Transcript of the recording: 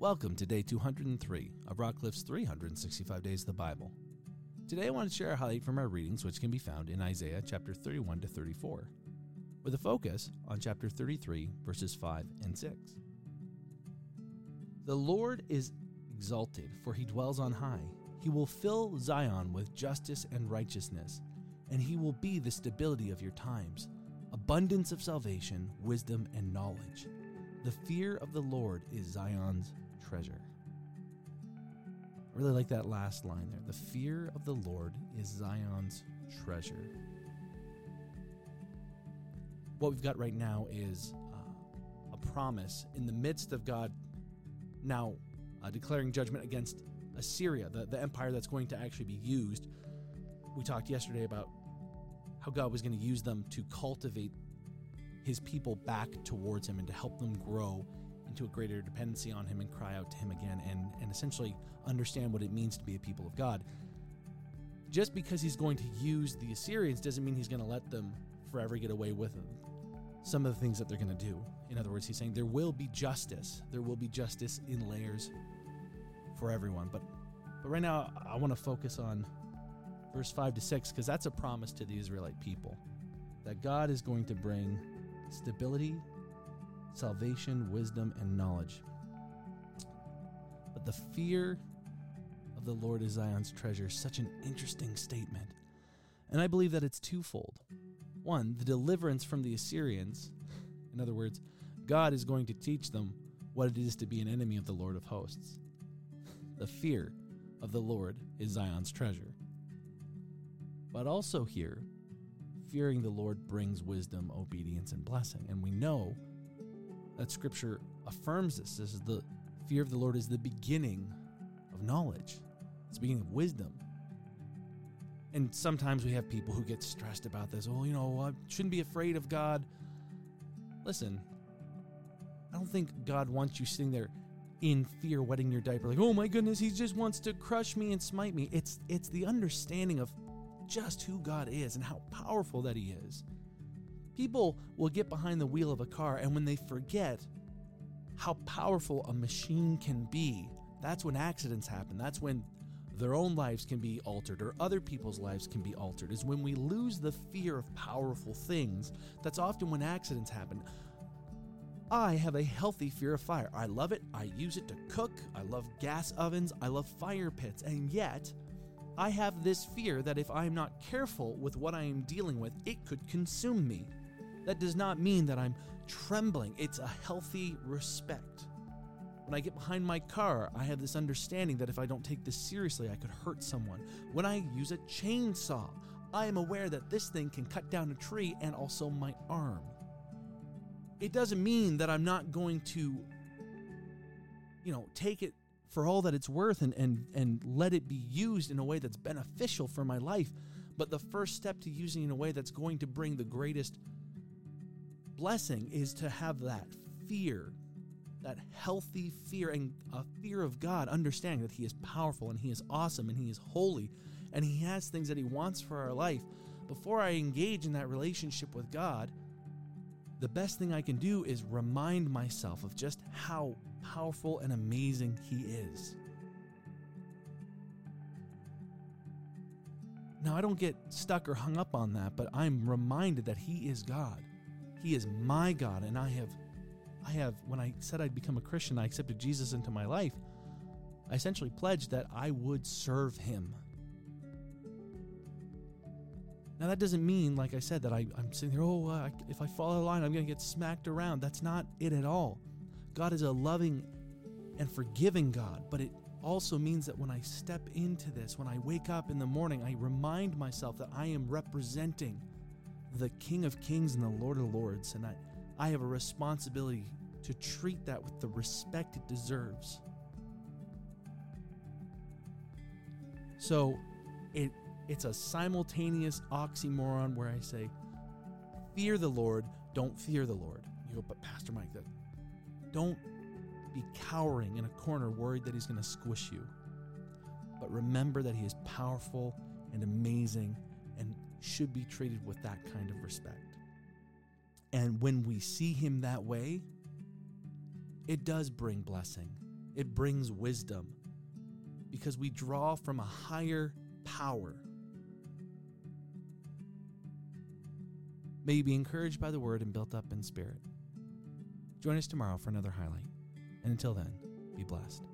Welcome to day 203 of Rockcliffe's 365 Days of the Bible. Today I want to share a highlight from our readings, which can be found in Isaiah chapter 31 to 34, with a focus on chapter 33, verses 5 and 6. The Lord is exalted, for he dwells on high. He will fill Zion with justice and righteousness, and he will be the stability of your times, abundance of salvation, wisdom, and knowledge. The fear of the Lord is Zion's treasure. I really like that last line there. The fear of the Lord is Zion's treasure. What we've got right now is uh, a promise in the midst of God now uh, declaring judgment against Assyria, the, the empire that's going to actually be used. We talked yesterday about how God was going to use them to cultivate his people back towards him and to help them grow into a greater dependency on him and cry out to him again and, and essentially understand what it means to be a people of God. Just because he's going to use the Assyrians doesn't mean he's going to let them forever get away with some of the things that they're going to do. In other words, he's saying there will be justice. There will be justice in layers for everyone. But but right now I want to focus on verse 5 to 6 because that's a promise to the Israelite people that God is going to bring stability salvation, wisdom, and knowledge. But the fear of the Lord is Zion's treasure such an interesting statement. And I believe that it's twofold. One, the deliverance from the Assyrians. In other words, God is going to teach them what it is to be an enemy of the Lord of hosts. The fear of the Lord is Zion's treasure. But also here, fearing the Lord brings wisdom, obedience, and blessing. And we know that scripture affirms this. This is the fear of the Lord is the beginning of knowledge. It's the beginning of wisdom. And sometimes we have people who get stressed about this. Oh, you know, I shouldn't be afraid of God. Listen, I don't think God wants you sitting there in fear, wetting your diaper, like, oh my goodness, he just wants to crush me and smite me. It's it's the understanding of just who God is and how powerful that He is. People will get behind the wheel of a car, and when they forget how powerful a machine can be, that's when accidents happen. That's when their own lives can be altered or other people's lives can be altered. Is when we lose the fear of powerful things. That's often when accidents happen. I have a healthy fear of fire. I love it. I use it to cook. I love gas ovens. I love fire pits. And yet, I have this fear that if I am not careful with what I am dealing with, it could consume me. That does not mean that I'm trembling. It's a healthy respect. When I get behind my car, I have this understanding that if I don't take this seriously, I could hurt someone. When I use a chainsaw, I am aware that this thing can cut down a tree and also my arm. It doesn't mean that I'm not going to, you know, take it for all that it's worth and, and, and let it be used in a way that's beneficial for my life. But the first step to using in a way that's going to bring the greatest blessing is to have that fear, that healthy fear and a fear of God, understanding that He is powerful and He is awesome and He is holy and He has things that He wants for our life. Before I engage in that relationship with God, the best thing I can do is remind myself of just how powerful and amazing He is. Now, I don't get stuck or hung up on that, but I'm reminded that He is God. He is my God, and I have, I have. When I said I'd become a Christian, I accepted Jesus into my life. I essentially pledged that I would serve Him. Now that doesn't mean, like I said, that I, am sitting there. Oh, uh, if I fall out of line, I'm going to get smacked around. That's not it at all. God is a loving and forgiving God, but it also means that when I step into this, when I wake up in the morning, I remind myself that I am representing the King of Kings and the Lord of Lords, and I, I have a responsibility to treat that with the respect it deserves. So it it's a simultaneous oxymoron where I say, fear the Lord, don't fear the Lord. You go, but Pastor Mike, that don't be cowering in a corner worried that he's going to squish you. But remember that he is powerful and amazing and should be treated with that kind of respect. And when we see him that way, it does bring blessing. it brings wisdom because we draw from a higher power. May you be encouraged by the word and built up in spirit. Join us tomorrow for another highlight. And until then, be blessed.